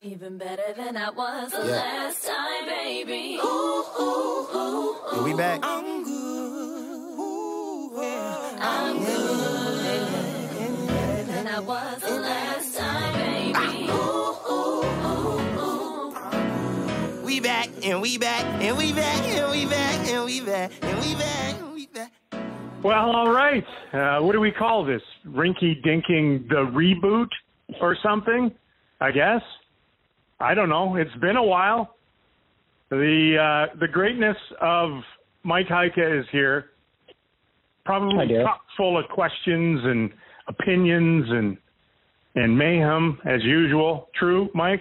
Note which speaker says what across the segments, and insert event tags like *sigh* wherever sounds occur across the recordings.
Speaker 1: Even better than I was the
Speaker 2: Yeah.
Speaker 1: last time, baby. Ooh, ooh, ooh,
Speaker 2: And we back.
Speaker 1: I'm good. Ooh, yeah. I'm good. Better than I was the last time, baby. Ooh, ooh, ooh, ooh.
Speaker 2: We back and we back and we back and we back and we back and we back and we back.
Speaker 3: Well, all right. Uh, what do we call this? Rinky dinking the reboot or something? I guess. I don't know. It's been a while. The uh, the greatness of Mike Heika is here. Probably chock full of questions and opinions and and mayhem as usual. True, Mike?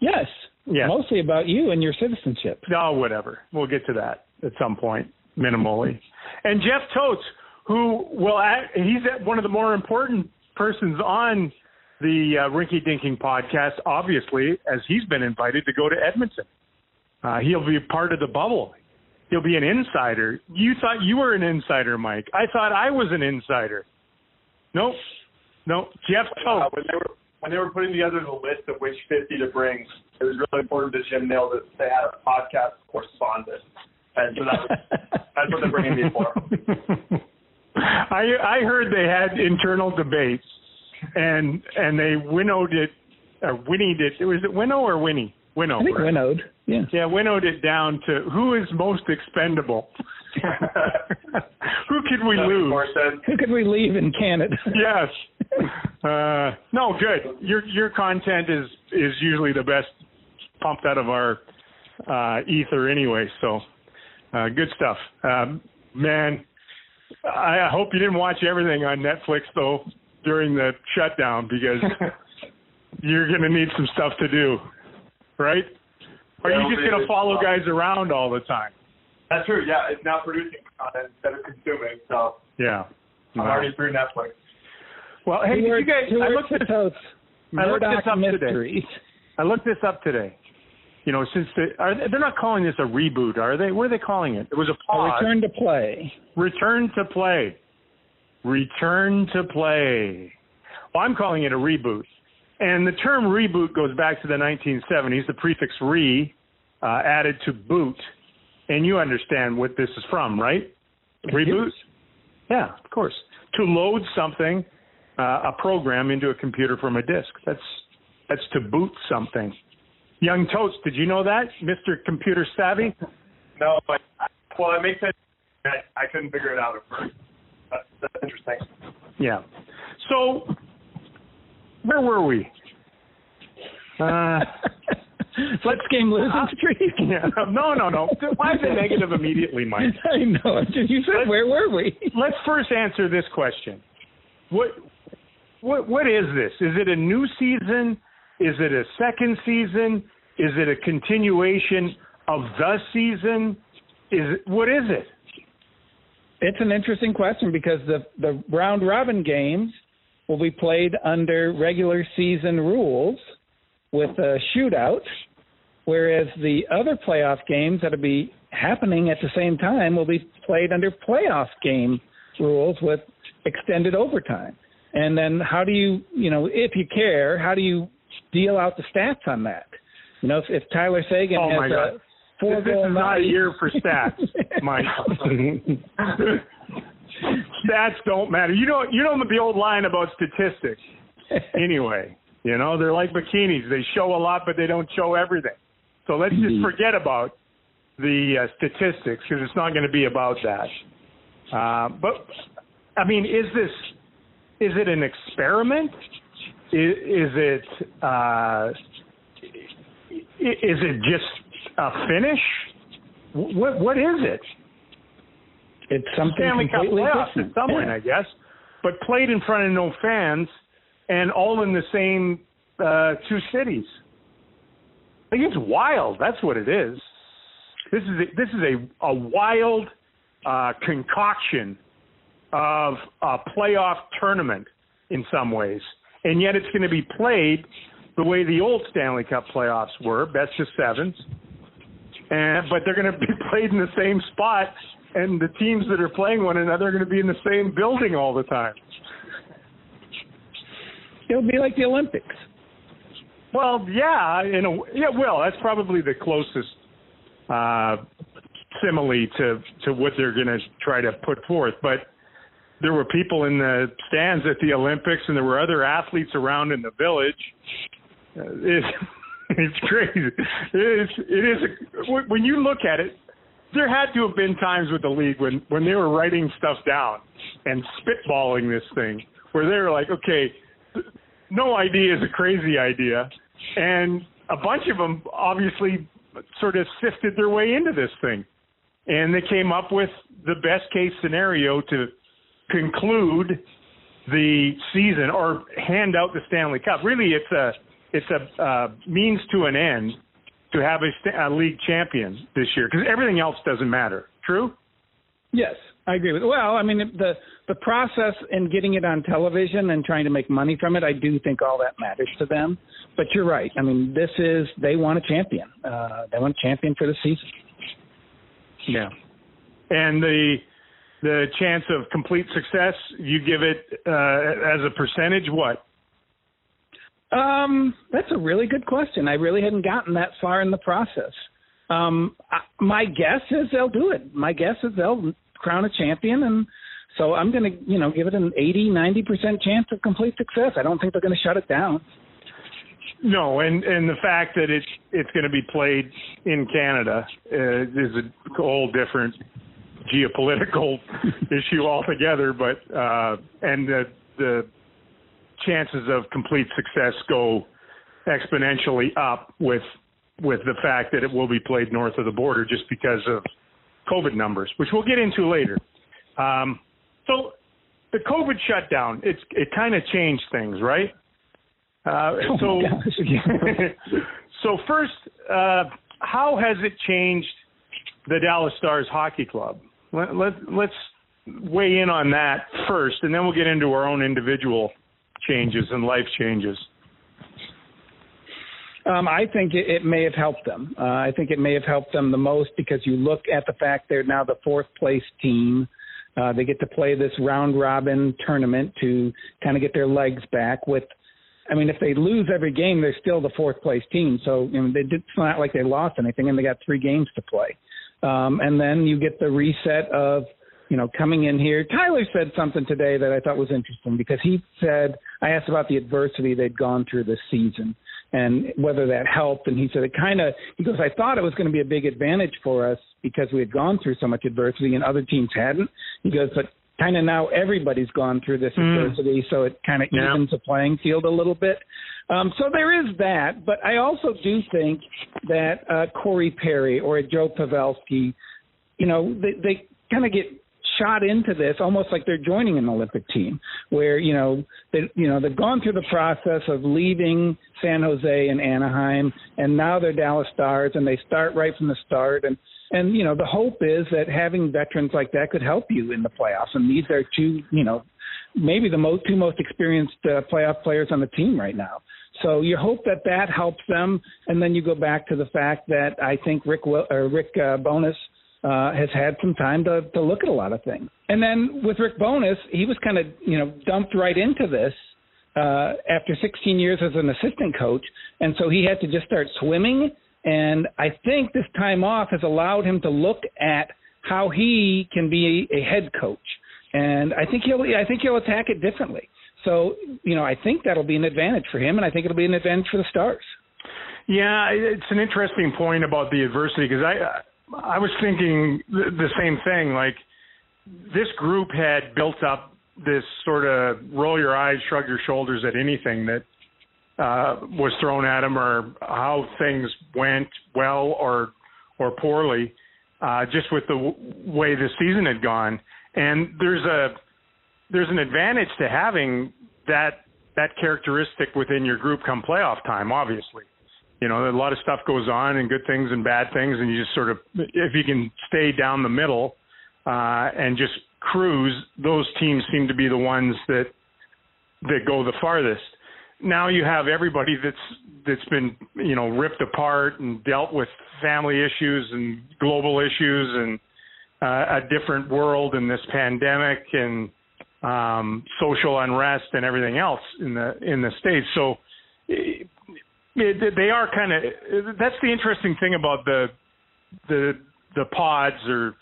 Speaker 4: Yes.
Speaker 3: Yeah.
Speaker 4: Mostly about you and your citizenship.
Speaker 3: No, whatever. We'll get to that at some point, minimally. And Jeff Totes, who will act, he's one of the more important persons on the uh, Rinky Dinking podcast, obviously, as he's been invited to go to Edmonton. Uh, he'll be part of the bubble. He'll be an insider. You thought you were an insider, Mike. I thought I was an insider. Nope. Nope. Jeff
Speaker 5: Uh, when they were when they were putting together the list of which 50 to bring, it was really important to Jim Nill that they had a podcast correspondent, and so that was, *laughs* that's what they're bringing me for.
Speaker 3: I I heard they had internal debates, and and they winnowed it, or winnowed it. Was it winnow or winnie? Winnow.
Speaker 4: I think
Speaker 3: right?
Speaker 4: winnowed. Yeah.
Speaker 3: Yeah, winnowed it down to who is most expendable. *laughs* who could we
Speaker 5: Of
Speaker 3: lose?
Speaker 4: Who could we leave in Canada? *laughs*
Speaker 3: Yes. Uh, no, good. Your your content is is usually the best pumped out of our uh, ether anyway. So uh, good stuff, um, man. I I hope you didn't watch everything on Netflix though during the shutdown because *laughs* you're gonna need some stuff to do, right? Or are
Speaker 5: Yeah,
Speaker 3: you just gonna follow guys around all the time?
Speaker 5: that's true. Yeah, it's now producing content instead of consuming, so
Speaker 3: Yeah.
Speaker 5: I'm already through Netflix.
Speaker 3: Well, hey, did you guys? I looked
Speaker 4: for
Speaker 3: at
Speaker 4: totes.
Speaker 3: I looked
Speaker 4: Murdoch
Speaker 3: this up today. I looked this up today. You know, since the, are they, they're not calling this a reboot, are they? What are they calling it? It was a
Speaker 4: A
Speaker 3: pause.
Speaker 4: return to play.
Speaker 3: Return to play. Return to play. Well, I'm calling it a reboot. And the term reboot goes back to the 1970s. The prefix re uh, added to boot. And you understand what this is from, right? Reboot? Yeah, of course. To load something, uh, a program into a computer from a disk. That's that's to boot something. Young Toast, did you know that, Mr. Computer Savvy?
Speaker 5: No, but well, it makes sense. I, I couldn't figure it out at first. That's, that's interesting.
Speaker 3: Yeah. So, where were we? Uh, *laughs*
Speaker 4: Let's game losing streak. *laughs*
Speaker 3: yeah. No, no, no. Why is it negative immediately, Mike? *laughs*
Speaker 4: I know. You said where were we?
Speaker 3: Let's first answer this question. What, what, what is this? Is it a new season? Is it a second season? Is it a continuation of the season? Is it, what is it?
Speaker 4: It's an interesting question because the the round robin games will be played under regular season rules with a shootout, whereas the other playoff games that'll be happening at the same time will be played under playoff game rules with extended overtime. And then how do you, you know, if you care, how do you deal out the stats on that? You know, if, if Tyler Seguin
Speaker 3: Oh,
Speaker 4: has a
Speaker 3: This, this is not a year for stats, *laughs* Mike. stats don't matter. You know, you know the old line about statistics. Anyway, you know they're like bikinis. They show a lot, but they don't show everything. So let's just forget about the uh, statistics because it's not going to be about that. Uh, but I mean, is this is it an experiment? Is, is it uh, is it just a finish? What what is it?
Speaker 4: It's something
Speaker 3: Stanley Cup
Speaker 4: completely
Speaker 3: playoffs
Speaker 4: different.
Speaker 3: at some point,
Speaker 4: Yeah.
Speaker 3: I guess, but played in front of no fans and all in the same uh, two cities. I think it's wild. That's what it is. This is a, this is a a wild uh, concoction of a playoff tournament in some ways, and yet it's going to be played the way the old Stanley Cup playoffs were, best of sevens, and but they're going to be *laughs* played in the same spot, and the teams that are playing one another are going to be in the same building all the time.
Speaker 4: It'll be like the Olympics.
Speaker 3: Well, yeah, in a, yeah. Well, that's probably the closest uh, simile to to what they're going to try to put forth. But there were people in the stands at the Olympics, and there were other athletes around in the village. Uh, *laughs* it's crazy. It's it is a, when you look at it. There had to have been times with the league when when they were writing stuff down and spitballing this thing, where they were like, okay, no idea is a crazy idea, and a bunch of them obviously sort of sifted their way into this thing, and they came up with the best case scenario to conclude the season or hand out the Stanley Cup. Really, it's a it's a uh, means to an end to have a, st- a league champion this year because everything else doesn't matter. True.
Speaker 4: Yes, I agree with. Well, I mean the the process in getting it on television and trying to make money from it, I do think all that matters to them. But you're right. I mean, this is they want a champion. Uh, they want a champion for the season.
Speaker 3: Yeah, and the the chance of complete success, you give it uh, as a percentage, what?
Speaker 4: Um, that's a really good question. I really hadn't gotten that far in the process. Um, I, my guess is they'll do it. My guess is they'll crown a champion, and so I'm going to, you know, give it an 80, 90 percent chance of complete success. I don't think they're going to shut it down.
Speaker 3: No, and and the fact that it's it's going to be played in Canada uh, is a whole different geopolitical *laughs* issue altogether. But uh, and the the chances of complete success go exponentially up with with the fact that it will be played north of the border just because of COVID numbers, which we'll get into later. Um, so the COVID shutdown, it's it kind of changed things, right? Uh,
Speaker 4: Oh
Speaker 3: so *laughs* so first, uh, how has it changed the Dallas Stars hockey club? Let, let, let's weigh in on that first, and then we'll get into our own individual changes and life changes.
Speaker 4: Um, I think it, it may have helped them. Uh, I think it may have helped them the most because you look at the fact they're now the fourth place team. Uh, they get to play this round robin tournament to kind of get their legs back. With, I mean, if they lose every game, they're still the fourth place team. So you know, they did, it's not like they lost anything, and they got three games to play. Um, and then you get the reset of you know, coming in here. Tyler said something today that I thought was interesting because he said, I asked about the adversity they'd gone through this season and whether that helped. And he said it kind of, he goes, I thought it was going to be a big advantage for us because we had gone through so much adversity and other teams hadn't. He goes, but kind of now everybody's gone through this
Speaker 3: Mm.
Speaker 4: adversity, so it kind of
Speaker 3: Yeah.
Speaker 4: evens the playing field a little bit. Um, so there is that, but I also do think that uh, Corey Perry or a Joe Pavelski, you know, they, they kind of get shot into this almost like they're joining an Olympic team, where you know they you know they've gone through the process of leaving San Jose and Anaheim, and now they're Dallas Stars, and they start right from the start, and and you know the hope is that having veterans like that could help you in the playoffs, and these are two you know maybe the most two most experienced uh, playoff players on the team right now. So you hope that that helps them, and then you go back to the fact that I think Rick Wil- or Rick uh, Bowness uh, has had some time to to look at a lot of things. And then with Rick Bowness, he was kind of you know dumped right into this uh, after 16 years as an assistant coach, and so he had to just start swimming. And I think this time off has allowed him to look at how he can be a, head coach, and I think he'll I think he'll attack it differently. So you know I think that'll be an advantage for him, and I think it'll be an advantage for the Stars.
Speaker 3: Yeah, it's an interesting point about the adversity because I I was thinking the, the same thing. Like this group had built up this sort of roll your eyes, shrug your shoulders at anything that uh, was thrown at them or how things went well or or poorly, uh, just with the w- way the season had gone. And there's a there's an advantage to having that that characteristic within your group come playoff time. Obviously, you know a lot of stuff goes on and good things and bad things, and you just sort of if you can stay down the middle uh, and just cruise, those teams seem to be the ones that that go the farthest. Now you have everybody that's that's been you know ripped apart and dealt with family issues and global issues and uh, a different world in this pandemic and um, social unrest and everything else in the in the states. So eh, they are kind of. That's the interesting thing about the the the pods or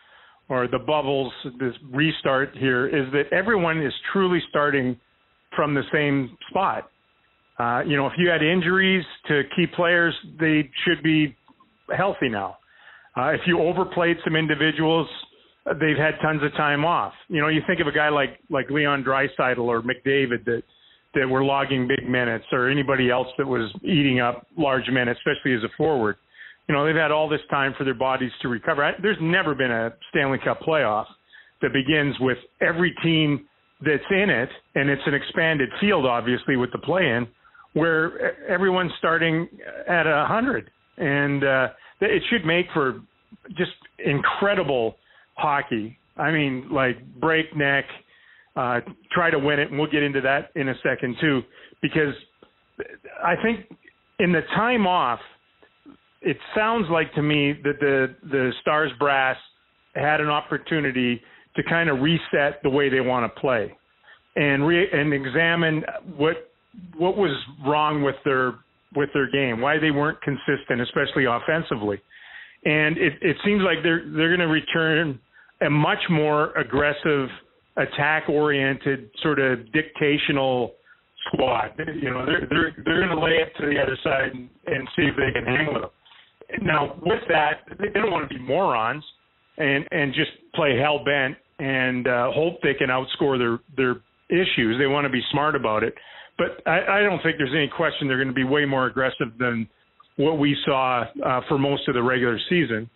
Speaker 3: or the bubbles. This restart here is that everyone is truly starting from the same spot. Uh, you know, if you had injuries to key players, they should be healthy now. Uh, if you overplayed some individuals, they've had tons of time off. You know, you think of a guy like like Leon Draisaitl or McDavid that that were logging big minutes, or anybody else that was eating up large minutes, especially as a forward. You know, they've had all this time for their bodies to recover. I, there's never been a Stanley Cup playoff that begins with every team that's in it, and it's an expanded field, obviously, with the play-in, where everyone's starting at a hundred, and uh, it should make for just incredible hockey. I mean, like breakneck. Uh, try to win it, and we'll get into that in a second too, because I think in the time off, it sounds like to me that the the Stars brass had an opportunity to kind of reset the way they want to play, and re and examine what what was wrong with their with their game, why they weren't consistent, especially offensively. And it, it seems like they're they're going to return a much more aggressive, attack oriented, sort of dictational squad. You know, they're they're they're going to lay it to the other side and, and see if they can hang with them. Now, with that, they don't want to be morons and and just play hell bent and uh, hope they can outscore their their issues. They want to be smart about it. But I, I don't think there's any question they're going to be way more aggressive than what we saw uh, for most of the regular season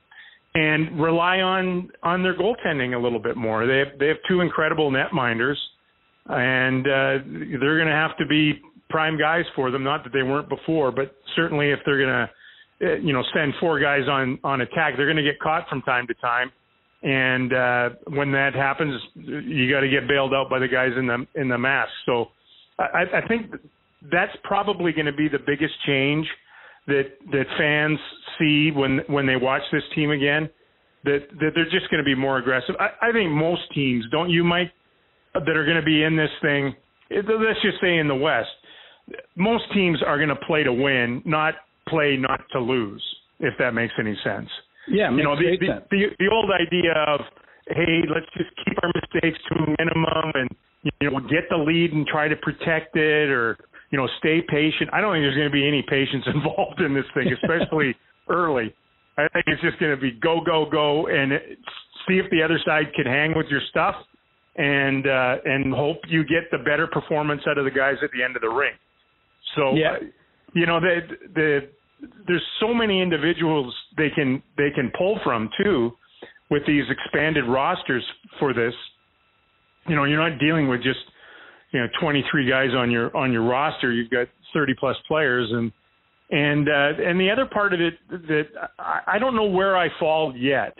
Speaker 3: and rely on on their goaltending a little bit more. They have, they have two incredible netminders, and uh, they're going to have to be prime guys for them. Not that they weren't before, but certainly if they're going to, uh, you know, send four guys on on attack, they're going to get caught from time to time. And uh, when that happens, you got to get bailed out by the guys in the in the mask. So I, I think that's probably going to be the biggest change that that fans see when when they watch this team again that that they're just going to be more aggressive. I, I think most teams, don't you, Mike, that are going to be in this thing. Let's just say in the West, most teams are going to play to win, not play not to lose. If that makes any sense.
Speaker 4: Yeah,
Speaker 3: you know the, the the the old idea of hey, let's just keep our mistakes to a minimum and you know get the lead and try to protect it or you know, stay patient. I don't think there's going to be any patience *laughs* involved in this thing, especially *laughs* early. I think it's just going to be go, go, go, and see if the other side can hang with your stuff, and uh, and hope you get the better performance out of the guys at the end of the ring. So,
Speaker 4: yeah.
Speaker 3: uh, you know, the the there's so many individuals they can they can pull from too, with these expanded rosters for this. You know, you're not dealing with just you know 23 guys on your on your roster. You've got 30 plus players, and and uh, and the other part of it that I, I don't know where I fall yet,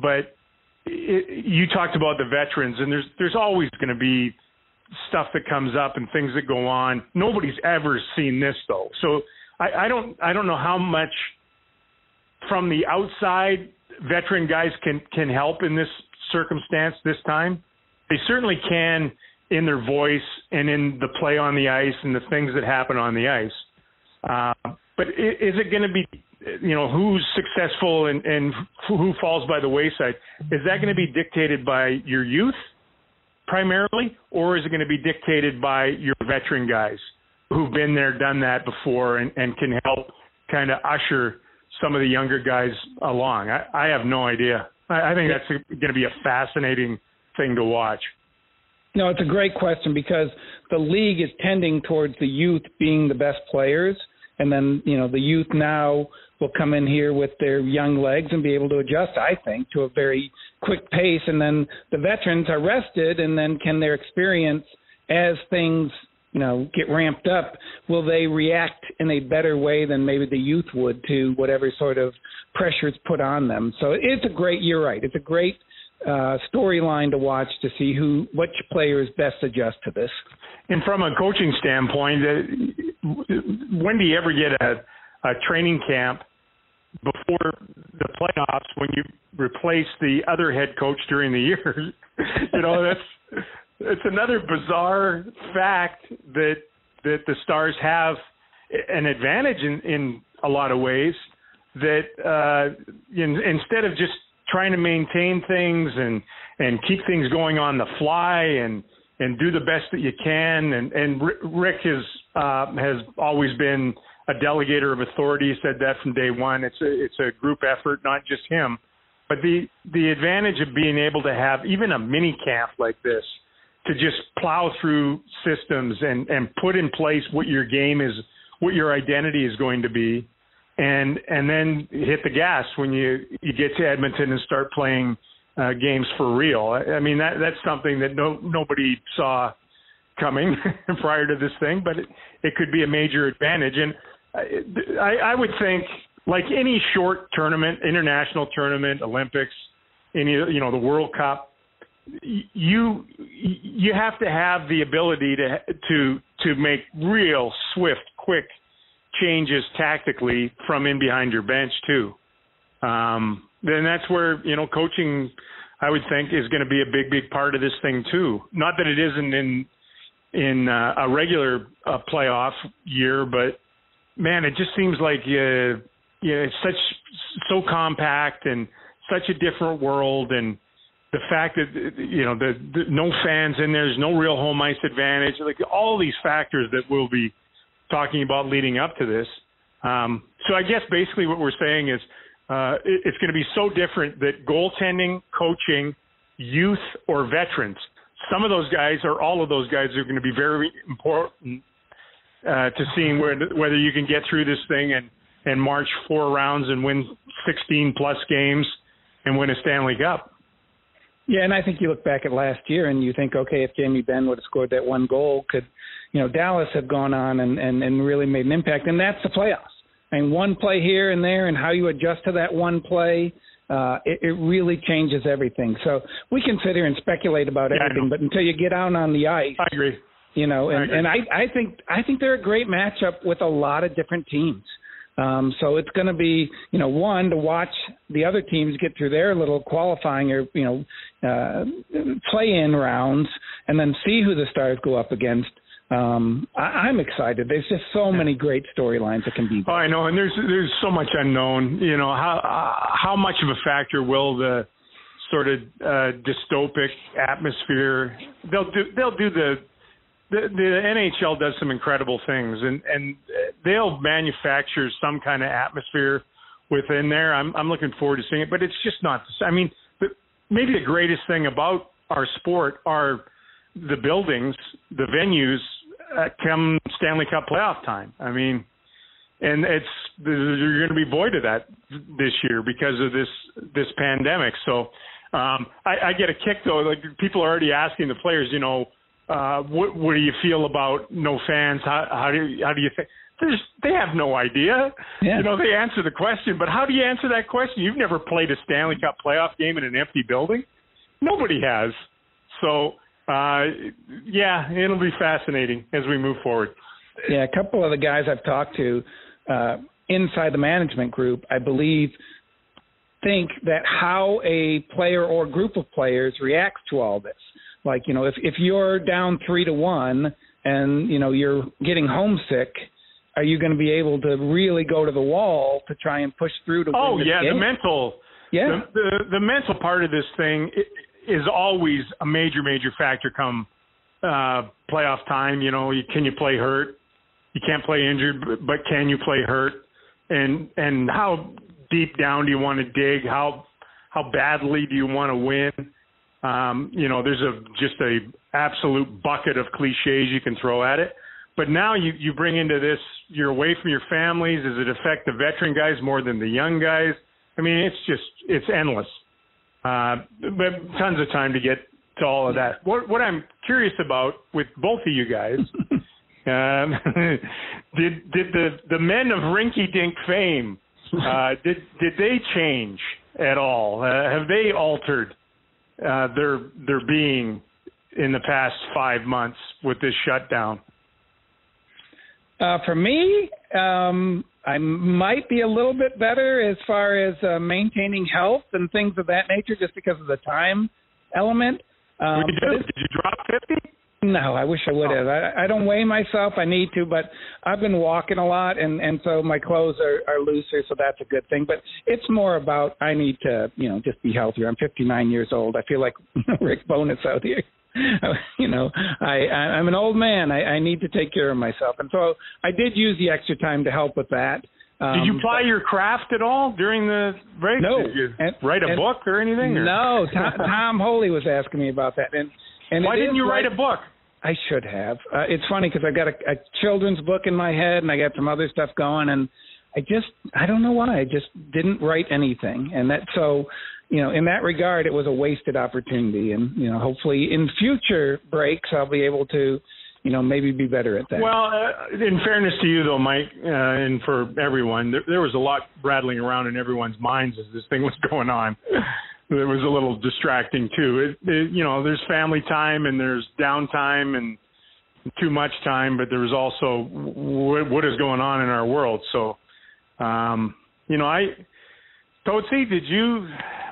Speaker 3: but it, you talked about the veterans, and there's there's always going to be stuff that comes up and things that go on. Nobody's ever seen this though, so I, I don't I don't know how much from the outside veteran guys can can help in this circumstance this time. They certainly can in their voice and in the play on the ice and the things that happen on the ice. Uh, but is it going to be, you know, who's successful and, and who falls by the wayside? Is that going to be dictated by your youth primarily, or is it going to be dictated by your veteran guys who've been there, done that before, and, and can help kind of usher some of the younger guys along? I, I have no idea. I, I think that's going to be a fascinating thing to watch.
Speaker 4: No, it's a great question because the league is tending towards the youth being the best players, and then you know the youth now will come in here with their young legs and be able to adjust. I think to a very quick pace, and then the veterans are rested, and then can their experience as things you know get ramped up will they react in a better way than maybe the youth would to whatever sort of pressure is put on them so it's a great you're right it's a great uh, storyline to watch to see who which players best adjust to this.
Speaker 3: And from a coaching standpoint, uh, when do you ever get a, a training camp before the playoffs when you replace the other head coach during the year? *laughs* you know, that's it's another bizarre fact that that the Stars have an advantage in in a lot of ways that uh, in, instead of just trying to maintain things and and keep things going on the fly and and do the best that you can. And and Rick has uh, has always been a delegator of authority. Said that from day one. It's a it's a group effort not just him. But the the advantage of being able to have even a mini camp like this to just plow through systems and and put in place what your game is what your identity is going to be and and then hit the gas when you you get to Edmonton and start playing uh, games for real. I, I mean that that's something that no nobody saw coming *laughs* prior to this thing, but it, it could be a major advantage. And I, I would think, like any short tournament, international tournament, Olympics, any you know the World Cup, you you have to have the ability to to to make real swift, quick changes tactically from in behind your bench too. Um, then that's where you know coaching, I would think, is going to be a big, big part of this thing too. Not that it isn't in in uh, a regular uh, playoff year, but man, it just seems like uh, yeah, it's such so compact and such a different world and the fact that you know the, the no fans in there, there's no real home ice advantage, like all these factors that we'll be talking about leading up to this. Um, so I guess basically what we're saying is uh, it, it's going to be so different that goaltending, coaching, youth, or veterans, some of those guys or all of those guys are going to be very important uh, to seeing where, whether you can get through this thing and, and march four rounds and win 16 plus games and win a Stanley Cup.
Speaker 4: Yeah, and I think you look back at last year and you think, okay, if Jamie Benn would have scored that one goal, could you know Dallas have gone on and and, and really made an impact? And that's the playoffs. I mean, one play here and there, and how you adjust to that one play, uh, it, it really changes everything. So we can sit here and speculate about
Speaker 3: Yeah,
Speaker 4: everything, but until you get out on the ice,
Speaker 3: I agree.
Speaker 4: you know, and,
Speaker 3: agree.
Speaker 4: and I, I think I think they're a great matchup with a lot of different teams. Um, so it's going to be, you know, one to watch the other teams get through their little qualifying or you know uh, play-in rounds, and then see who the Stars go up against. Um, I, I'm excited. There's just so many great storylines that can be.
Speaker 3: Oh, I know, and there's there's so much unknown. You know how uh, how much of a factor will the sort of uh, dystopic atmosphere? They'll do they'll do the the, the NHL does some incredible things, and and they'll manufacture some kind of atmosphere within there. I'm I'm looking forward to seeing it, but it's just not. I mean, the, maybe the greatest thing about our sport are the buildings, the venues, uh, come Stanley Cup playoff time. I mean, and it's you're going to be void of that this year because of this this pandemic. So um, I, I get a kick though. Like people are already asking the players, you know, uh, what what do you feel about no fans? How how do you, how do you think? There's, they have no idea.
Speaker 4: Yeah.
Speaker 3: You know, they answer the question, but how do you answer that question? You've never played a Stanley Cup playoff game in an empty building. Nobody has. So, uh, yeah, it'll be fascinating as we move forward.
Speaker 4: Yeah, a couple of the guys I've talked to uh, inside the management group, I believe, think that how a player or group of players reacts to all this. Like, you know, if if you're down three to one and you know you're getting homesick, are you going to be able to really go to the wall to try and push through to
Speaker 3: Oh yeah,
Speaker 4: game?
Speaker 3: the mental.
Speaker 4: Yeah.
Speaker 3: The, the the mental part of this thing i- is always a major major factor come uh playoff time. You know, you, can you play hurt? You can't play injured, but, but can you play hurt? And and how deep down do you want to dig? How how badly do you want to win? Um, you know, there's a just a absolute bucket of cliches you can throw at it. But now you you bring into this, you're away from your families. Does it affect the veteran guys more than the young guys? I mean, it's just it's endless. Uh, but tons of time to get to all of that. What what I'm curious about with both of you guys, *laughs* um, *laughs* did did the the men of Rinky Dink fame uh, *laughs* did did they change at all? Uh, have they altered uh, their their being in the past five months with this shutdown?
Speaker 4: Uh, for me, um, I might be a little bit better as far as uh, maintaining health and things of that nature, just because of the time element. Um,
Speaker 3: did you
Speaker 4: but
Speaker 3: do?
Speaker 4: it's-
Speaker 3: Did you drop fifty?
Speaker 4: No, I wish I would have. I, I don't weigh myself. I need to, but I've been walking a lot, and and so my clothes are are looser, so that's a good thing. But it's more about I need to, you know, just be healthier. I'm 59 years old. I feel like *laughs* Rick Bowness out here. *laughs* you know, I, I I'm an old man. I, I need to take care of myself, and so I did use the extra time to help with that. Um,
Speaker 3: Did you ply your craft at all during the break?
Speaker 4: No.
Speaker 3: Did you
Speaker 4: And-
Speaker 3: write a
Speaker 4: and-
Speaker 3: book or anything? or-
Speaker 4: No, Tom, *laughs* Tom Holy was asking me about that, and and
Speaker 3: Why didn't you write
Speaker 4: like-
Speaker 3: a book?
Speaker 4: I should have. Uh, it's funny because I've got a, a children's book in my head, and I got some other stuff going, and I just I don't know why I just didn't write anything, and that so you know in that regard it was a wasted opportunity, and you know hopefully in future breaks I'll be able to you know maybe be better at that.
Speaker 3: Well, uh, in fairness to you, though, Mike, uh, and for everyone, there, there was a lot rattling around in everyone's minds as this thing was *laughs* going on. It was a little distracting too. It, it, you know, there's family time and there's downtime and too much time, but there was also what, what is going on in our world. So, um, you know, I, Tootsie, did you?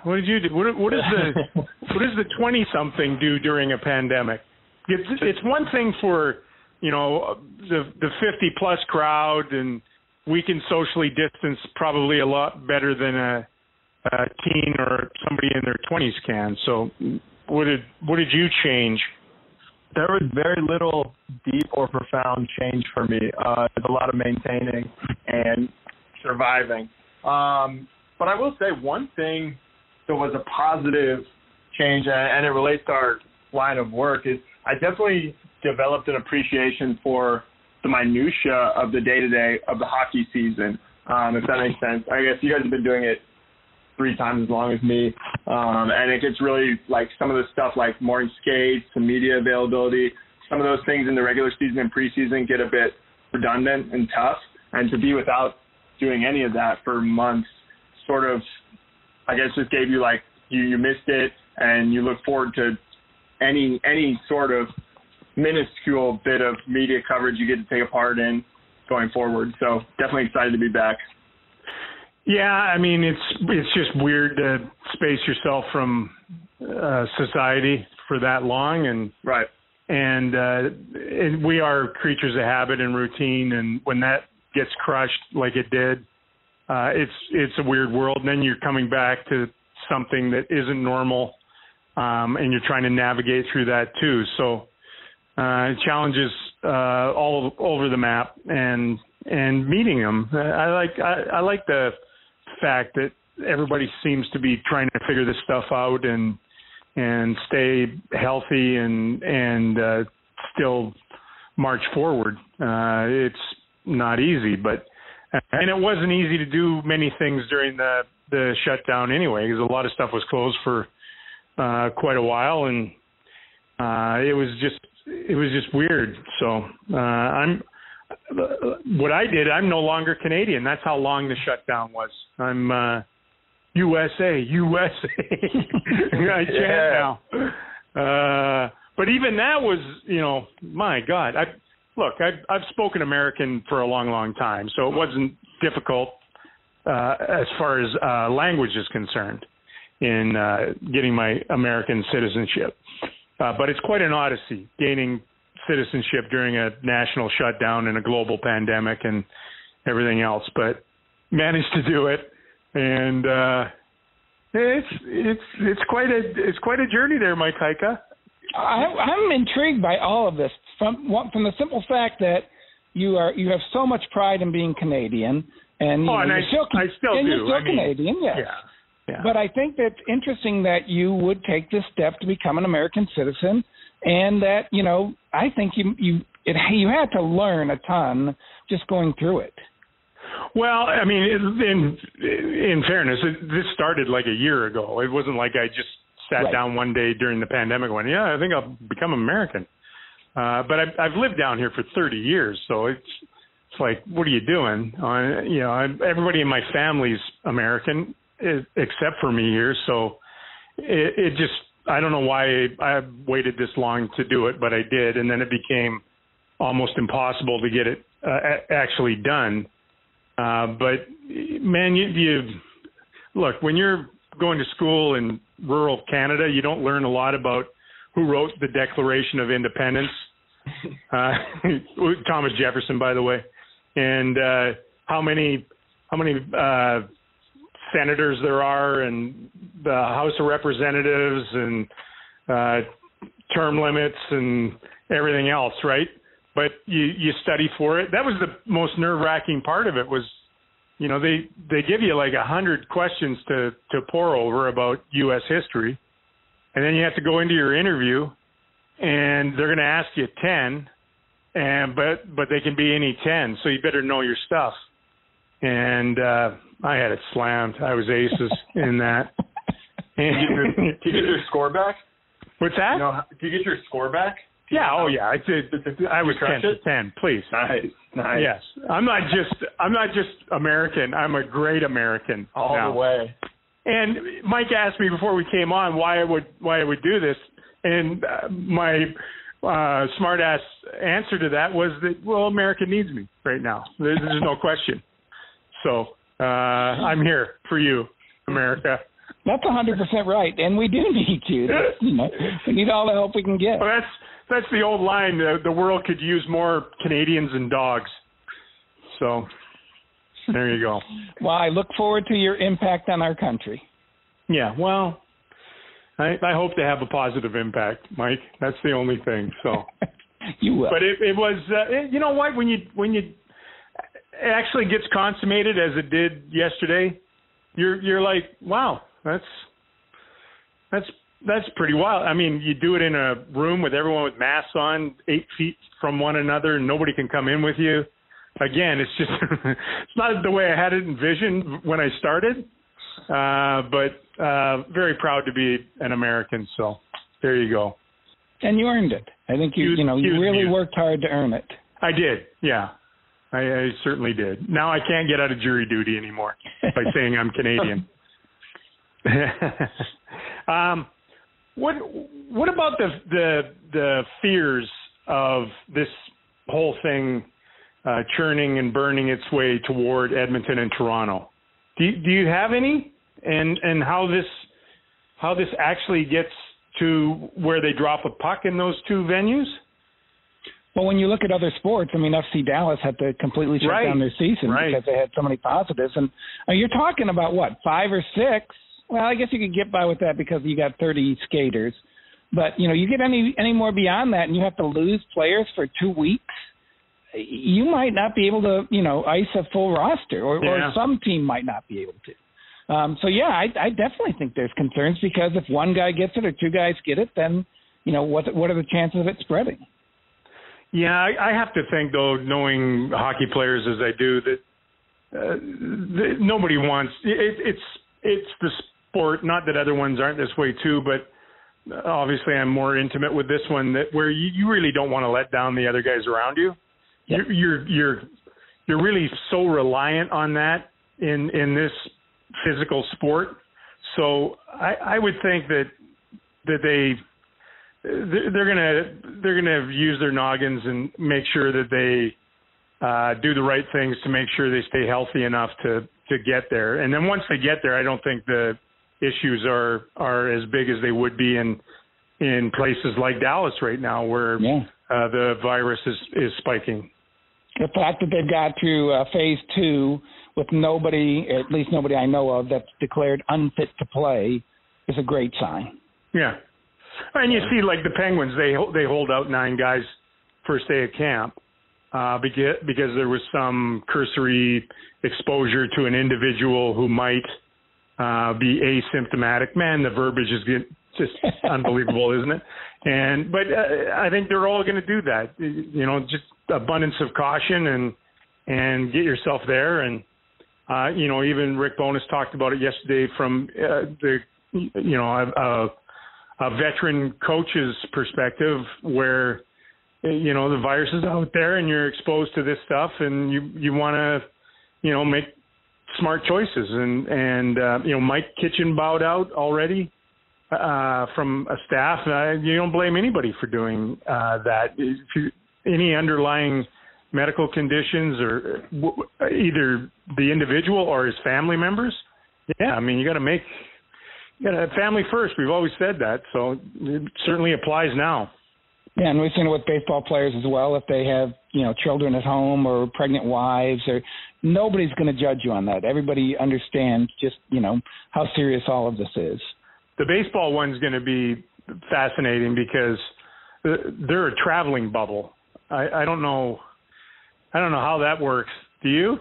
Speaker 3: What did you do? What, what is the *laughs* what does the twenty something do during a pandemic? It's, it's one thing for you know the the 50 plus crowd and we can socially distance probably a lot better than a, a teen or somebody in their 20s can. So what did what did you change?
Speaker 5: there was very little deep or profound change for me. Uh, there's a lot of maintaining and surviving. Um, but I will say one thing that was a positive change, and and it relates to our line of work, is I definitely developed an appreciation for the minutia of the day to day of the hockey season. Um, if that makes sense. I guess you guys have been doing it three times as long as me. Um, and it gets really like some of the stuff like morning skates, some media availability, some of those things in the regular season and preseason get a bit redundant and tough. And to be without doing any of that for months sort of, I guess, just gave you like you, you missed it and you look forward to any any sort of minuscule bit of media coverage you get to take a part in going forward. So definitely excited to be back.
Speaker 3: Yeah, I mean it's it's just weird to space yourself from uh, society for that long, and
Speaker 5: Right.
Speaker 3: and uh, and we are creatures of habit and routine, and when that gets crushed like it did, uh, it's it's a weird world. And then you're coming back to something that isn't normal, um, and you're trying to navigate through that too. So uh, challenges uh, all over the map, and and meeting them. I like I, I like the fact that everybody seems to be trying to figure this stuff out and and stay healthy and and uh, still march forward. Uh, it's not easy, but and it wasn't easy to do many things during the the shutdown anyway, because a lot of stuff was closed for uh, quite a while, and uh, it was just it was just weird. So uh, I'm what I did. I'm no longer Canadian. That's how long the shutdown was. I'm uh, USA, USA. *laughs* I chant
Speaker 5: Yeah.
Speaker 3: now. Uh, but even that was, you know, my God. I look. I've I've spoken American for a long, long time, so it wasn't difficult uh, as far as uh, language is concerned in uh, getting my American citizenship. Uh, but it's quite an odyssey gaining citizenship during a national shutdown and a global pandemic and everything else. But managed to do it, and uh, it's it's it's quite a it's quite a journey there, Mike Heika.
Speaker 4: I, I'm intrigued by all of this from from the simple fact that you are you have so much pride in being Canadian, and
Speaker 3: Oh, and I-
Speaker 4: still,
Speaker 3: I still
Speaker 4: and
Speaker 3: do.
Speaker 4: You're still
Speaker 3: I mean,
Speaker 4: Canadian, yes.
Speaker 3: Yeah, yeah.
Speaker 4: But I think that's interesting that you would take this step to become an American citizen, and that you know I think you you it you had to learn a ton just going through it.
Speaker 3: Well, I mean, in in fairness, it, this started like a year ago. It wasn't like I just sat
Speaker 4: Right.
Speaker 3: down one day during the pandemic and went, "Yeah, I think I'll become American." Uh, but I've, I've lived down here for 30 years, so it's it's like, what are you doing? Uh, you know, I, everybody in my family's American, except for me here. So it, it just, I don't know why I waited this long to do it, but I did, and then it became almost impossible to get it uh, a- actually done. Uh, but man, you, you look when you're going to school in rural Canada, you don't learn a lot about who wrote the Declaration of Independence. *laughs* Uh, *laughs* Thomas Jefferson, by the way, and uh, how many how many uh, senators there are, and the House of Representatives, and uh, term limits, and everything else, right? But you you study for it. That was the most nerve wracking part of it was you know they they give you like a hundred questions to to pour over about U.S. history, and then you have to go into your interview, and they're going to ask you ten, and but but they can be any ten, so you better know your stuff. And uh, I had it slammed. I was aces in that. *laughs*
Speaker 5: Did you, get your, did you get your score back?
Speaker 3: What's that?
Speaker 5: Know, did you get your score back?
Speaker 3: yeah. Oh yeah. I did. I was ten to ten. Please.
Speaker 5: Nice, nice.
Speaker 3: Yes. I'm not just I'm not just American. I'm a great American.
Speaker 5: all
Speaker 3: now.
Speaker 5: the way.
Speaker 3: And Mike asked me before we came on why I would why I would do this, and uh, my uh, smart ass answer to that was that well, America needs me right now. There's, there's no question. So uh, I'm here for you, America.
Speaker 4: That's a hundred percent right, and we do *laughs* need you. That's, you know, we need all the help we can get.
Speaker 3: Well, that's that's the old line. The, the world could use more Canadians and dogs. So there you go. *laughs*
Speaker 4: Well, I look forward to your impact on our country.
Speaker 3: Yeah. Well, I, I hope to have a positive impact, Mike. That's the only thing. So. *laughs*
Speaker 4: you will.
Speaker 3: but it, it was uh, it- you know what when you when you actually gets consummated as it did yesterday you're you're like wow that's that's that's pretty wild i mean you do it in a room with everyone with masks on eight feet from one another and nobody can come in with you again it's just *laughs* it's not the way i had it envisioned when i started uh but uh very proud to be an american so there you go
Speaker 4: and you earned it. I think you
Speaker 3: Huge-
Speaker 4: you know you really
Speaker 3: news.
Speaker 4: worked hard to earn it.
Speaker 3: I did, yeah. I, I certainly did. Now I can't get out of jury duty anymore by *laughs* saying I'm Canadian. *laughs* um, what what about the the the fears of this whole thing uh, churning and burning its way toward Edmonton and Toronto? Do you, do you have any? And and how this how this actually gets to where they drop a puck in those two venues?
Speaker 4: Well, when you look at other sports, I mean, FC Dallas had to completely shut
Speaker 3: Right.
Speaker 4: down their season
Speaker 3: Right.
Speaker 4: because they had so many positives. And uh, you're talking about what five or six? Well, I guess you could get by with that because you got 30 skaters. But you know, you get any any more beyond that, and you have to lose players for two weeks. You might not be able to, you know, ice a full roster, or,
Speaker 3: Yeah.
Speaker 4: or some team might not be able to. Um, so yeah, I, I definitely think there's concerns because if one guy gets it or two guys get it, then you know what what are the chances of it spreading?
Speaker 3: Yeah, I, I have to think though, knowing hockey players as I do, that uh, th- nobody wants it, it's it's the sport. Not that other ones aren't this way too, but obviously I'm more intimate with this one. That where you, you really don't want to let down the other guys around you.
Speaker 4: Yep.
Speaker 3: You're, you're you're you're really so reliant on that in in this physical sport. So I, I would think that that they they're they're gonna they're gonna use their noggins and make sure that they uh, do the right things to make sure they stay healthy enough to to get there. And then once they get there, I don't think the issues are are as big as they would be in in places like Dallas right now, where
Speaker 4: Yeah.
Speaker 3: uh, the virus is is spiking.
Speaker 4: the fact that they've got to uh, phase two with nobody, at least nobody I know of, that's declared unfit to play, is a great sign.
Speaker 3: Yeah, and you see like the Penguins, they they hold out nine guys first day of camp uh, because because there was some cursory exposure to an individual who might uh, be asymptomatic. Man, the verbiage is get, just *laughs* unbelievable, isn't it? And but uh, I think they're all going to do that. You know, just abundance of caution and and get yourself there. And uh, you know, even Rick Bowness talked about it yesterday from uh, the you know a, a, veteran coach's perspective, where you know the virus is out there and you're exposed to this stuff, and you you want to you know make smart choices. And and uh, you know Mike Kitchen bowed out already uh, from a staff. Uh, you don't blame anybody for doing uh, that. If you, any underlying medical conditions or w- either the individual or his family members, yeah, I mean you got to make Yeah, family first. We've always said that, so it certainly applies now.
Speaker 4: Yeah, and we've seen it with baseball players as well. If they have, you know, children at home or pregnant wives, or nobody's going to judge you on that. Everybody understands just, you know, how serious all of this is.
Speaker 3: The baseball one's going to be fascinating because uh, they're a traveling bubble. I, I don't know, I don't know how that works. Do you?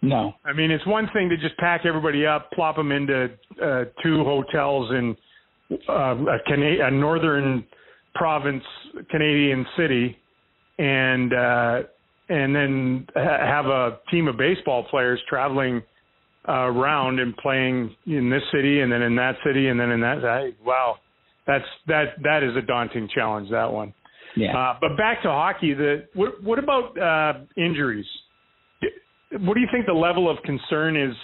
Speaker 4: No.
Speaker 3: I mean, it's one thing to just pack everybody up, plop them into uh, two hotels in uh, a, Cana- a northern province, Canadian city, and uh, and then ha- have a team of baseball players traveling uh, around and playing in this city and then in that city and then in that. I, wow, that's that that is a daunting challenge. That one.
Speaker 4: Yeah.
Speaker 3: Uh, but back to hockey. The what, what about uh, injuries? What do you think the level of concern is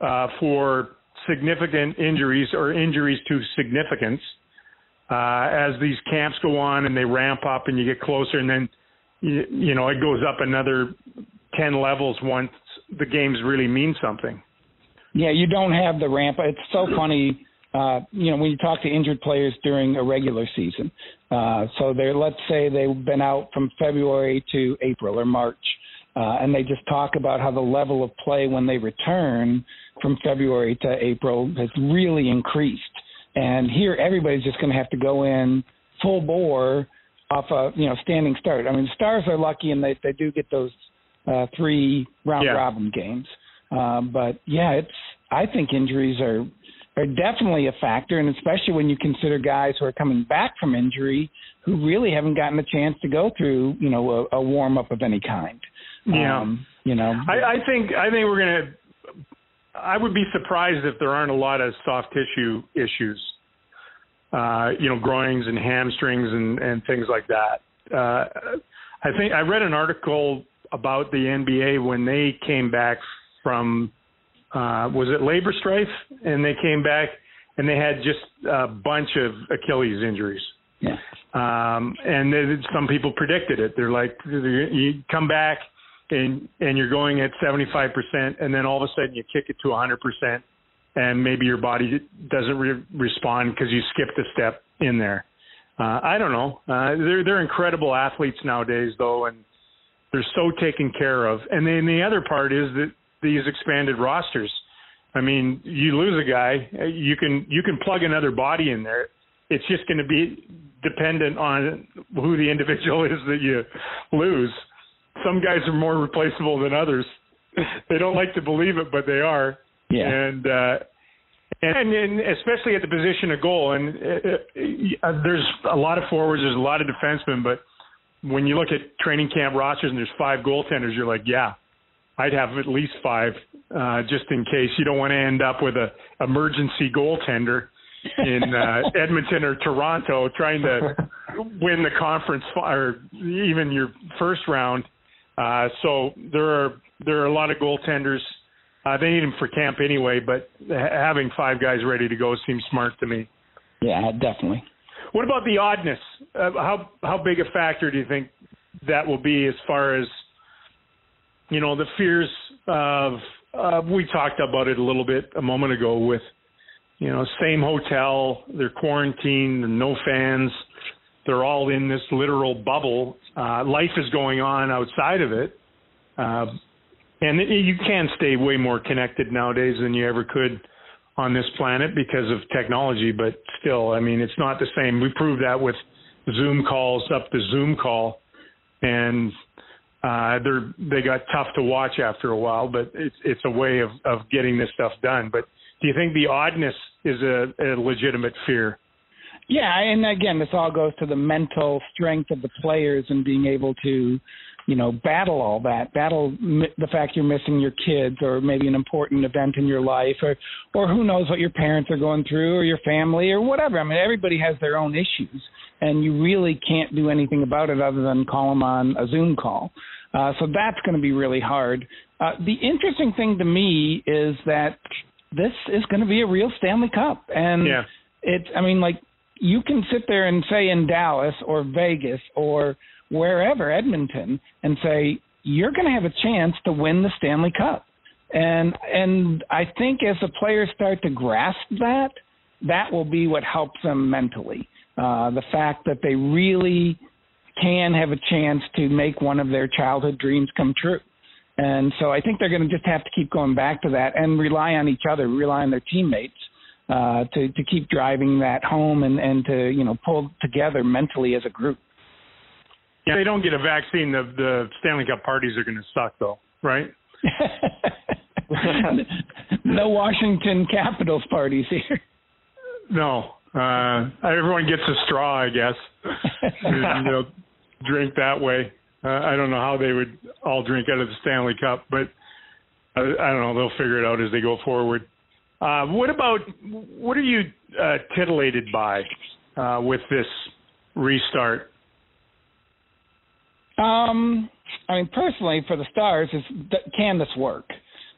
Speaker 3: uh, for significant injuries or injuries to significance uh, as these camps go on and they ramp up and you get closer and then you, you know it goes up another 10 levels once the games really mean something.
Speaker 4: Yeah, you don't have the ramp. It's so funny. Uh, you know, when you talk to injured players during a regular season, uh, so they're let's say they've been out from February to April or March, uh, and they just talk about how the level of play when they return from February to April has really increased. And here, everybody's just going to have to go in full bore off a you know standing start. I mean, the Stars are lucky and they they do get those uh, three round
Speaker 3: Yeah.
Speaker 4: robin games. Um, but yeah, it's I think injuries are are definitely a factor, and especially when you consider guys who are coming back from injury who really haven't gotten a chance to go through you know a, a warm up of any kind.
Speaker 3: Yeah.
Speaker 4: Um, you know.
Speaker 3: I, I think I think we're gonna. I would be surprised if there aren't a lot of soft tissue issues. Uh, you know, groins and hamstrings and and things like that. Uh, I think I read an article about the NBA when they came back from uh, was it labor strife, and they came back and they had just a bunch of Achilles injuries.
Speaker 4: yeah.
Speaker 3: Um, and then some people predicted it. They're like, you come back and and you're going at 75%, and then all of a sudden you kick it to 100%, and maybe your body doesn't re- respond because you skipped a step in there. Uh, I don't know. Uh, they're they're incredible athletes nowadays, though, and they're so taken care of. And then the other part is that these expanded rosters. I mean, you lose a guy, you can you can plug another body in there. It's just going to be dependent on who the individual *laughs* is that you lose. Some guys are more replaceable than others. *laughs* They don't like to believe it, but they are.
Speaker 4: Yeah.
Speaker 3: And uh, and, and especially at the position of goal. And uh, uh, there's a lot of forwards, there's a lot of defensemen, but when you look at training camp rosters and there's five goaltenders, you're like, yeah, I'd have at least five, uh, just in case you don't want to end up with a emergency goaltender in uh, *laughs* Edmonton or Toronto trying to *laughs* win the conference or even your first round. Uh, so there are there are a lot of goaltenders. Uh, they need them for camp anyway, but ha- having five guys ready to go seems smart to me.
Speaker 4: Yeah, definitely.
Speaker 3: What about the oddness? Uh, how how big a factor do you think that will be as far as you know the fears of? Uh, we talked about it a little bit a moment ago with you know same hotel, they're quarantined, no fans, they're all in this literal bubble. Uh, life is going on outside of it, uh, and you can stay way more connected nowadays than you ever could on this planet because of technology, but still, I mean, it's not the same. We proved that with Zoom calls up the Zoom call, and uh, they're they got tough to watch after a while. But it's it's a way of of getting this stuff done. But do you think the oddness is a, a legitimate fear?
Speaker 4: Yeah, and again, this all goes to the mental strength of the players and being able to, you know, battle all that, battle mi- the fact you're missing your kids or maybe an important event in your life, or or who knows what your parents are going through or your family or whatever. I mean, everybody has their own issues, and you really can't do anything about it other than call them on a Zoom call. Uh, so that's going to be really hard. Uh, the interesting thing to me is that this is going to be a real Stanley Cup, and
Speaker 3: Yeah.
Speaker 4: it's. I mean, like you can sit there and say in Dallas or Vegas or wherever, Edmonton, and say you're going to have a chance to win the Stanley Cup. And and I think as the players start to grasp that, that will be what helps them mentally. Uh, the fact that they really can have a chance to make one of their childhood dreams come true. And so I think they're going to just have to keep going back to that and rely on each other, rely on their teammates uh, to to keep driving that home and and to you know pull together mentally as a group.
Speaker 3: Yeah, if they don't get a vaccine, the the Stanley Cup parties are going to suck, though, right? *laughs*
Speaker 4: no Washington Capitals parties here.
Speaker 3: No, uh, everyone gets a straw, I guess. you know, *laughs* drink that way. Uh, I don't know how they would all drink out of the Stanley Cup, but uh, I don't know. They'll figure it out as they go forward. Uh, what about what are you uh, titillated by uh, with this restart?
Speaker 4: Um, I mean, personally, for the Stars, is can this work?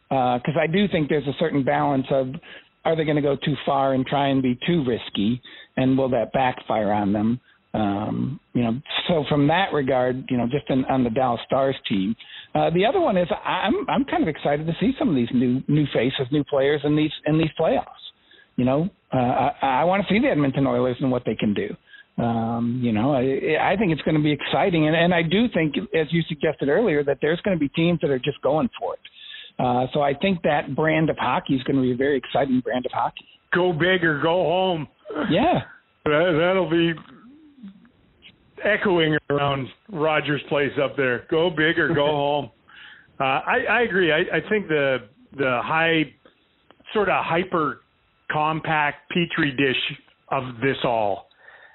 Speaker 4: Because uh, I do think there's a certain balance of are they going to go too far and try and be too risky, and will that backfire on them? Um, you know, so from that regard, you know, just in, on the Dallas Stars team. Uh, the other one is I'm I'm kind of excited to see some of these new new faces, new players in these in these playoffs. You know, uh, I, I want to see the Edmonton Oilers and what they can do. Um, you know, I, I think it's going to be exciting, and, and I do think, as you suggested earlier, that there's going to be teams that are just going for it. Uh, so I think that brand of hockey is going to be a very exciting brand of hockey.
Speaker 3: Go big or go home.
Speaker 4: Yeah,
Speaker 3: that, that'll be echoing around Rogers Place up there. Go big or go *laughs* home. Uh, I, I agree. I, I think the the high, sort of hyper compact petri dish of this all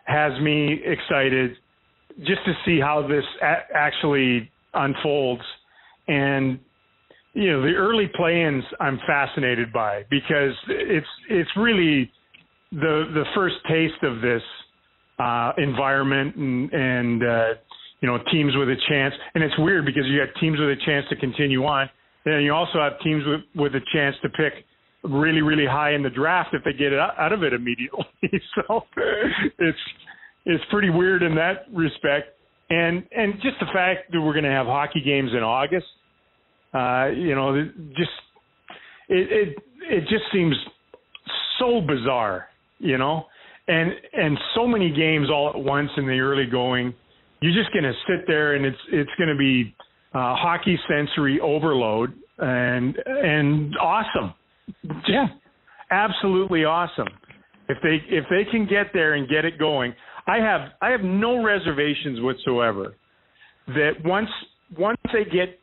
Speaker 3: has me excited just to see how this a- actually unfolds. And you know, the early play-ins I'm fascinated by because it's it's really the the first taste of this uh, environment and, and uh, you know teams with a chance. And it's weird because you got teams with a chance to continue on, and you also have teams with with a chance to pick really really high in the draft if they get out of it immediately. *laughs* so it's it's pretty weird in that respect. And and just the fact that we're going to have hockey games in August, uh, you know, just it it it just seems so bizarre, you know and and so many games all at once in the early going. You're just going to sit there, and it's it's going to be uh, hockey sensory overload, and and awesome, just
Speaker 4: yeah,
Speaker 3: absolutely awesome. If they if they can get there and get it going, I have I have no reservations whatsoever that once once they get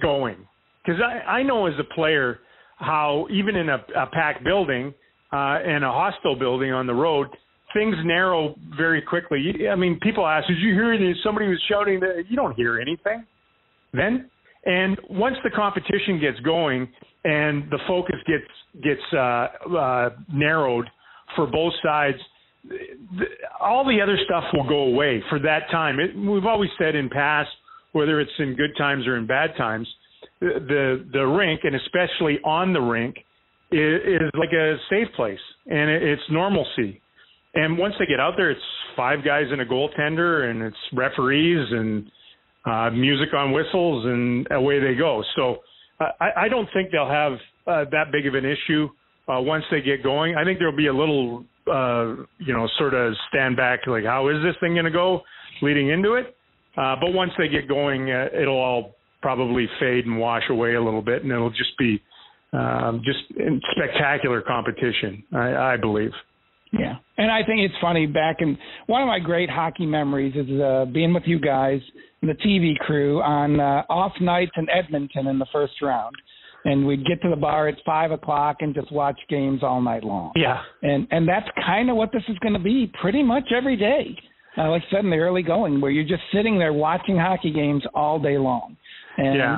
Speaker 3: going, because I I know as a player how even in a, a packed building uh, in a hostile building on the road, things narrow very quickly. I mean, people ask, "Did you hear that somebody was shouting?" That you don't hear anything then. And once the competition gets going and the focus gets gets uh, uh, narrowed for both sides, the, all the other stuff will go away for that time. It, we've always said in past, whether it's in good times or in bad times, the, the rink and especially on the rink is, like a safe place and it's normalcy. And once they get out there, it's five guys and a goaltender, and it's referees and uh, music on whistles, and away they go. So uh, I, I don't think they'll have uh, that big of an issue uh, once they get going. I think there'll be a little, uh, you know, sort of stand back, like how is this thing going to go leading into it? Uh, but once they get going, uh, it'll all probably fade and wash away a little bit, and it'll just be um, just spectacular competition, I, I believe.
Speaker 4: Yeah, and I think it's funny. Back in one of my great hockey memories is uh, being with you guys and the TV crew on uh, off nights in Edmonton in the first round, and we'd get to the bar at five o'clock and just watch games all night long.
Speaker 3: Yeah,
Speaker 4: and and that's kind of what this is going to be pretty much every day. Uh, like I said in the early going, where you're just sitting there watching hockey games all day long, and
Speaker 3: yeah.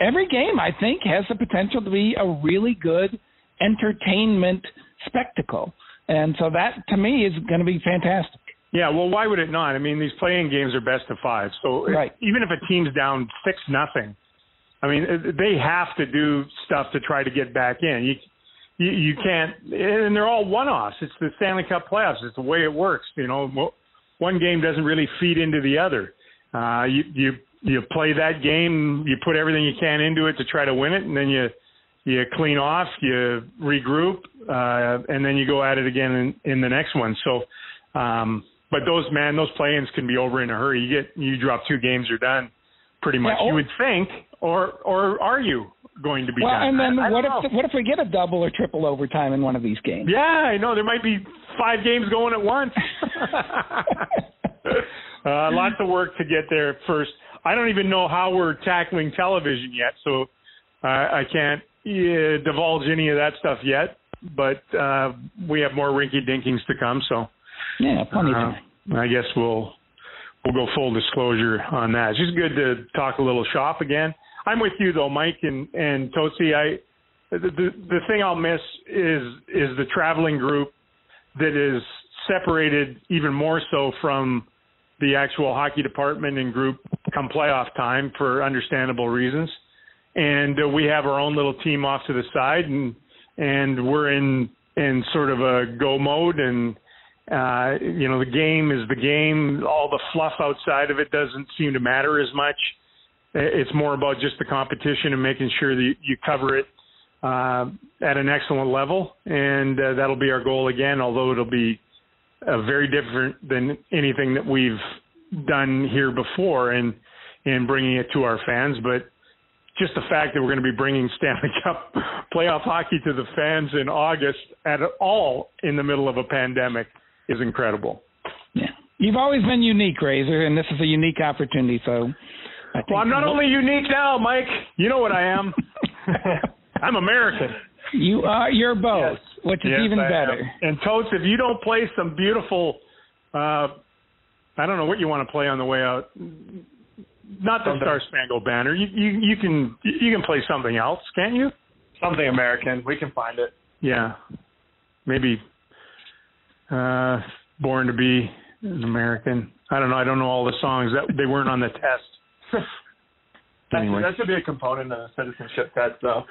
Speaker 4: Every game I think has the potential to be a really good entertainment spectacle. And so that to me is going to be fantastic.
Speaker 3: Yeah, well, why would it not? I mean, these play-in games are best of five, so
Speaker 4: right.
Speaker 3: even if a team's down six nothing, I mean, they have to do stuff to try to get back in. You, you, you can't, and they're all one-offs. It's the Stanley Cup playoffs. It's the way it works. You know, one game doesn't really feed into the other. Uh, you you you play that game, you put everything you can into it to try to win it, and then you you clean off, you regroup, uh, and then you go at it again in, in the next one. So, um, but those man, those play-ins can be over in a hurry. You get you drop two games, you're done, pretty much.
Speaker 4: Yeah, or-
Speaker 3: you would think, or or are you going to be
Speaker 4: Well,
Speaker 3: done?
Speaker 4: and then
Speaker 3: I-
Speaker 4: what if
Speaker 3: know.
Speaker 4: what if we get a double or triple overtime in one of these games?
Speaker 3: Yeah, I know there might be five games going at once. *laughs* *laughs* uh, lots of work to get there first. I don't even know how we're tackling television yet, so uh, I can't uh, divulge any of that stuff yet. But uh, we have more rinky dinkings to come, so
Speaker 4: Yeah, plenty of
Speaker 3: uh,
Speaker 4: time.
Speaker 3: I guess we'll we'll go full disclosure on that. It's just good to talk a little shop again. I'm with you though, Mike and and Tosi. I the, the the thing I'll miss is is the traveling group that is separated even more so from the actual hockey department and group come playoff time for understandable reasons. And uh, we have our own little team off to the side and and we're in in sort of a go mode and uh you know the game is the game all the fluff outside of it doesn't seem to matter as much it's more about just the competition and making sure that you, cover it uh, at an excellent level, and uh, that'll be our goal again. Although it'll be uh, very different than anything that we've done here before, in in bringing it to our fans. But just the fact that we're going to be bringing Stanley *laughs* Cup playoff hockey to the fans in August at all in the middle of a pandemic is incredible.
Speaker 4: Yeah, you've always been unique, Razor, and this is a unique opportunity. So, I think
Speaker 3: Well, I'm not only unique now, Mike. You know what I am. *laughs* *laughs* I'm American.
Speaker 4: You are you're both, which is
Speaker 3: Yes,
Speaker 4: even
Speaker 3: I am.
Speaker 4: better.
Speaker 3: And Totes, if you don't play some beautiful, uh, I don't know what you want to play on the way out. Not the Star Spangled Banner. You, you you can you can play something else, can't you?
Speaker 5: Something American. We can find it.
Speaker 3: Yeah, maybe. Uh, Born to be an American. I don't know. I don't know all the songs that they weren't on the test. *laughs*
Speaker 5: That,
Speaker 3: Anyway.
Speaker 5: that should be a component of the citizenship test, though.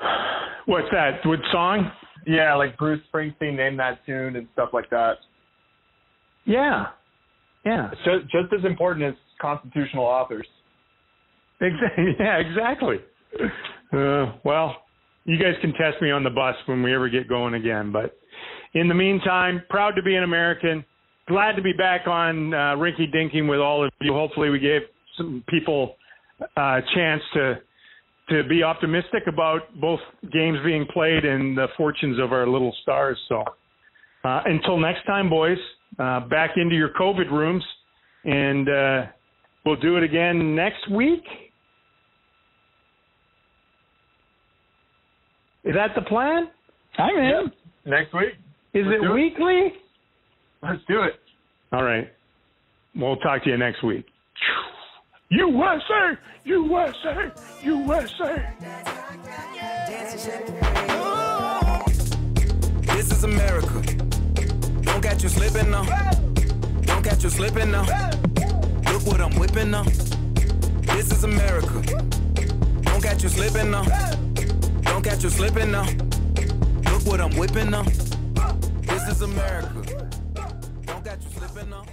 Speaker 5: *sighs*
Speaker 3: What's that? What song?
Speaker 5: Yeah, like Bruce Springsteen named that tune and stuff like that.
Speaker 3: Yeah, yeah.
Speaker 5: Just, just as important as constitutional authors.
Speaker 3: Exactly. *laughs* Yeah, exactly. Uh, well, you guys can test me on the bus when we ever get going again. But in the meantime, proud to be an American. Glad to be back on uh, Rinky Dinking with all of you. Hopefully, we gave some people uh, a chance to to be optimistic about both games being played and the fortunes of our little stars. So, uh, until next time, boys, uh, back into your COVID rooms, and uh, we'll do it again next week. Is that the plan?
Speaker 4: I'm in.
Speaker 5: Next week,
Speaker 3: Is
Speaker 5: Let's
Speaker 3: it
Speaker 5: do it.
Speaker 3: weekly?
Speaker 5: let's do it.
Speaker 3: All right. We'll talk to you next week. USA! USA! USA!
Speaker 6: This is America. Don't catch you slipping now. Don't catch you slipping now. Look what I'm whipping now. This is America. Don't catch you slipping now. Don't catch you slipping now. Look what I'm whipping now. This is America. Don't catch you slipping now.